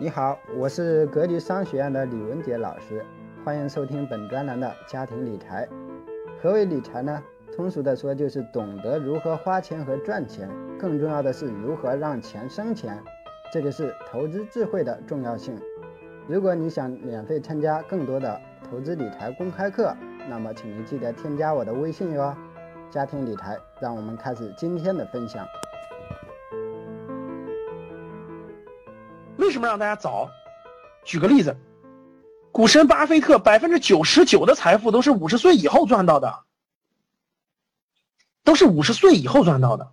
你好，我是格局商学院的李文杰老师，欢迎收听本专栏的家庭理财。何为理财呢？通俗的说，就是懂得如何花钱和赚钱，更重要的是如何让钱生钱，这就是投资智慧的重要性。如果你想免费参加更多的投资理财公开课，那么请您记得添加我的微信哟。家庭理财，让我们开始今天的分享。为什么让大家早？举个例子，股神巴菲特百分之九十九的财富都是五十岁以后赚到的，都是五十岁以后赚到的。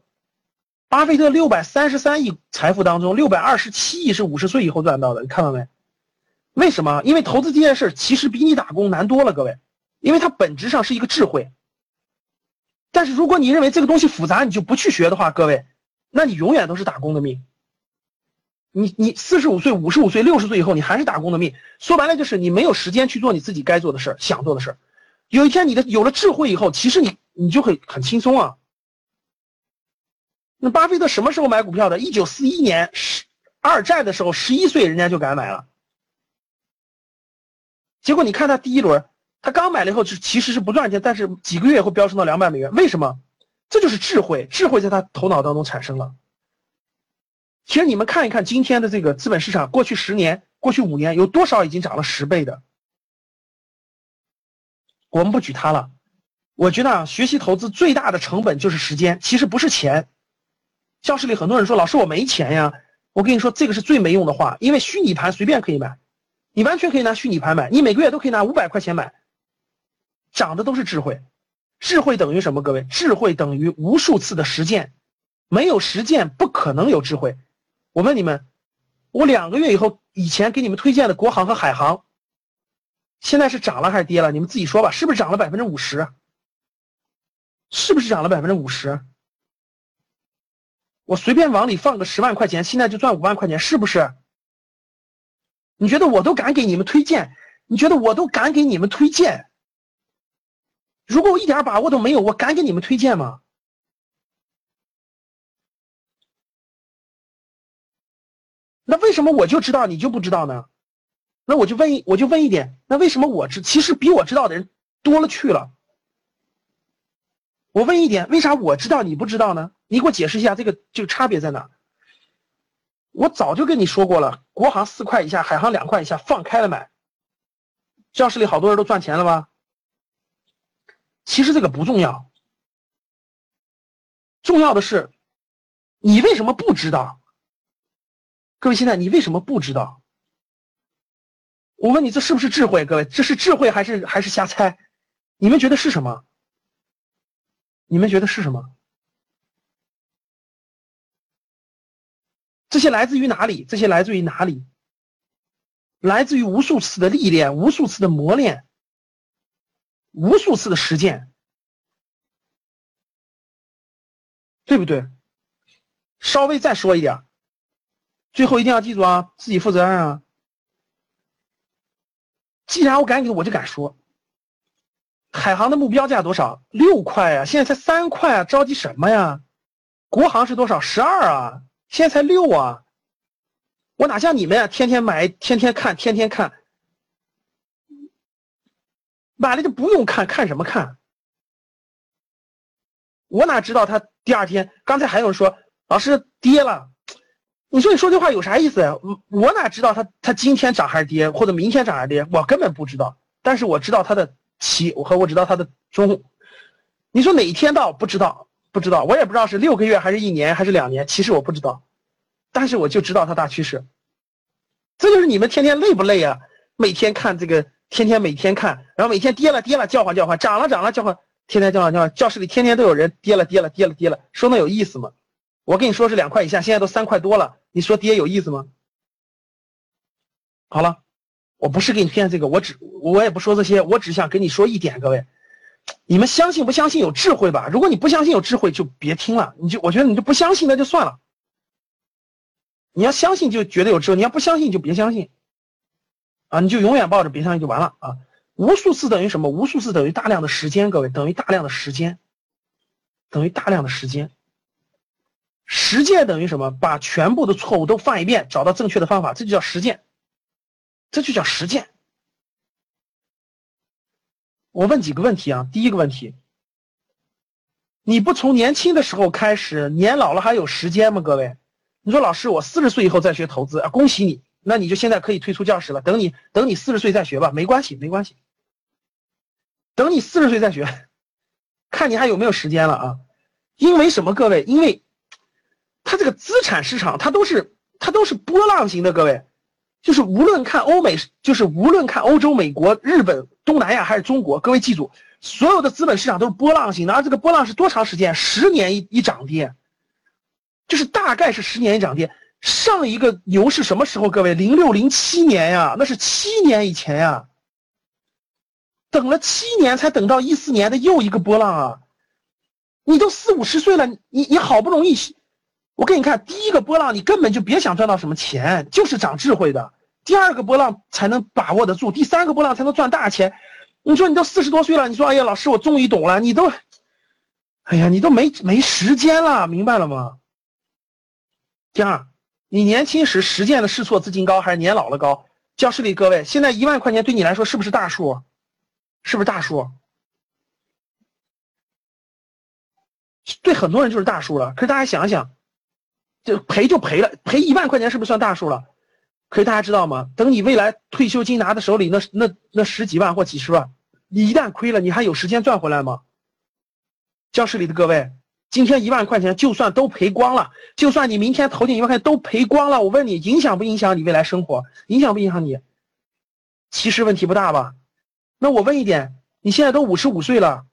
巴菲特六百三十三亿财富当中，六百二十七亿是五十岁以后赚到的，你看到没？为什么？因为投资这件事其实比你打工难多了，各位，因为它本质上是一个智慧。但是如果你认为这个东西复杂，你就不去学的话，各位，那你永远都是打工的命。你你四十五岁、五十五岁、六十岁以后，你还是打工的命。说白了就是你没有时间去做你自己该做的事儿、想做的事儿。有一天你的有了智慧以后，其实你你就会很轻松啊。那巴菲特什么时候买股票的？一九四一年十二战的时候，十一岁人家就敢买了。结果你看他第一轮，他刚买了以后是其实是不赚钱，但是几个月会飙升到两百美元。为什么？这就是智慧，智慧在他头脑当中产生了。其实你们看一看今天的这个资本市场，过去十年、过去五年有多少已经涨了十倍的？我们不举它了。我觉得啊，学习投资最大的成本就是时间，其实不是钱。教室里很多人说：“老师，我没钱呀。”我跟你说，这个是最没用的话，因为虚拟盘随便可以买，你完全可以拿虚拟盘买，你每个月都可以拿五百块钱买，涨的都是智慧。智慧等于什么？各位，智慧等于无数次的实践，没有实践不可能有智慧。我问你们，我两个月以后，以前给你们推荐的国航和海航，现在是涨了还是跌了？你们自己说吧，是不是涨了百分之五十？是不是涨了百分之五十？我随便往里放个十万块钱，现在就赚五万块钱，是不是？你觉得我都敢给你们推荐？你觉得我都敢给你们推荐？如果我一点把握都没有，我敢给你们推荐吗？什么我就知道你就不知道呢？那我就问一，我就问一点，那为什么我知其实比我知道的人多了去了？我问一点，为啥我知道你不知道呢？你给我解释一下这个这个差别在哪？我早就跟你说过了，国航四块以下，海航两块以下，放开了买。教室里好多人都赚钱了吧？其实这个不重要，重要的是你为什么不知道？各位，现在你为什么不知道？我问你，这是不是智慧？各位，这是智慧还是还是瞎猜？你们觉得是什么？你们觉得是什么？这些来自于哪里？这些来自于哪里？来自于无数次的历练，无数次的磨练，无数次的实践，对不对？稍微再说一点。最后一定要记住啊，自己负责任啊！既然我敢给，我就敢说。海航的目标价多少？六块啊，现在才三块啊，着急什么呀？国航是多少？十二啊，现在才六啊！我哪像你们呀，天天买，天天看，天天看，买了就不用看，看什么看？我哪知道他第二天？刚才还有人说，老师跌了。你说你说这话有啥意思呀？我我哪知道它它今天涨还是跌，或者明天涨还是跌？我根本不知道。但是我知道它的起，我和我知道它的终。你说哪一天到？不知道，不知道。我也不知道是六个月还是一年还是两年。其实我不知道，但是我就知道它大趋势。这就是你们天天累不累啊？每天看这个，天天每天看，然后每天跌了跌了叫唤叫唤，涨了涨了叫唤，天天叫唤叫唤。教室里天天都有人跌了跌了跌了跌了，说那有意思吗？我跟你说是两块以下，现在都三块多了。你说爹有意思吗？好了，我不是给你骗这个，我只我也不说这些，我只想跟你说一点，各位，你们相信不相信有智慧吧？如果你不相信有智慧，就别听了。你就我觉得你就不相信那就算了。你要相信就觉得有智慧，你要不相信就别相信。啊，你就永远抱着别相信就完了啊！无数次等于什么？无数次等于大量的时间，各位等于大量的时间，等于大量的时间。实践等于什么？把全部的错误都犯一遍，找到正确的方法，这就叫实践，这就叫实践。我问几个问题啊？第一个问题，你不从年轻的时候开始，年老了还有时间吗？各位，你说老师，我四十岁以后再学投资啊？恭喜你，那你就现在可以退出教室了。等你等你四十岁再学吧，没关系，没关系。等你四十岁再学，看你还有没有时间了啊？因为什么？各位，因为。这个资产市场，它都是它都是波浪型的，各位，就是无论看欧美，就是无论看欧洲、美国、日本、东南亚还是中国，各位记住，所有的资本市场都是波浪型的，而这个波浪是多长时间？十年一一涨跌，就是大概是十年一涨跌。上一个牛是什么时候？各位，零六零七年呀，那是七年以前呀，等了七年才等到一四年的又一个波浪啊！你都四五十岁了，你你好不容易。我给你看，第一个波浪你根本就别想赚到什么钱，就是长智慧的。第二个波浪才能把握得住，第三个波浪才能赚大钱。你说你都四十多岁了，你说哎呀，老师我终于懂了，你都，哎呀，你都没没时间了，明白了吗？第二，你年轻时实践的试错资金高还是年老了高？教室里各位，现在一万块钱对你来说是不是大数？是不是大数？对很多人就是大数了。可是大家想想。就赔就赔了，赔一万块钱是不是算大数了？可是大家知道吗？等你未来退休金拿在手里，那那那十几万或几十万，你一旦亏了，你还有时间赚回来吗？教室里的各位，今天一万块钱就算都赔光了，就算你明天投进一万块钱都赔光了，我问你，影响不影响你未来生活？影响不影响你？其实问题不大吧？那我问一点，你现在都五十五岁了，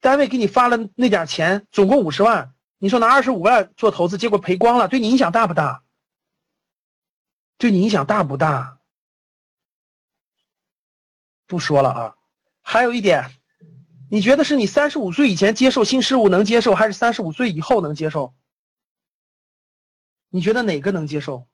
单位给你发了那点钱，总共五十万。你说拿二十五万做投资，结果赔光了，对你影响大不大？对你影响大不大？不说了啊。还有一点，你觉得是你三十五岁以前接受新事物能接受，还是三十五岁以后能接受？你觉得哪个能接受？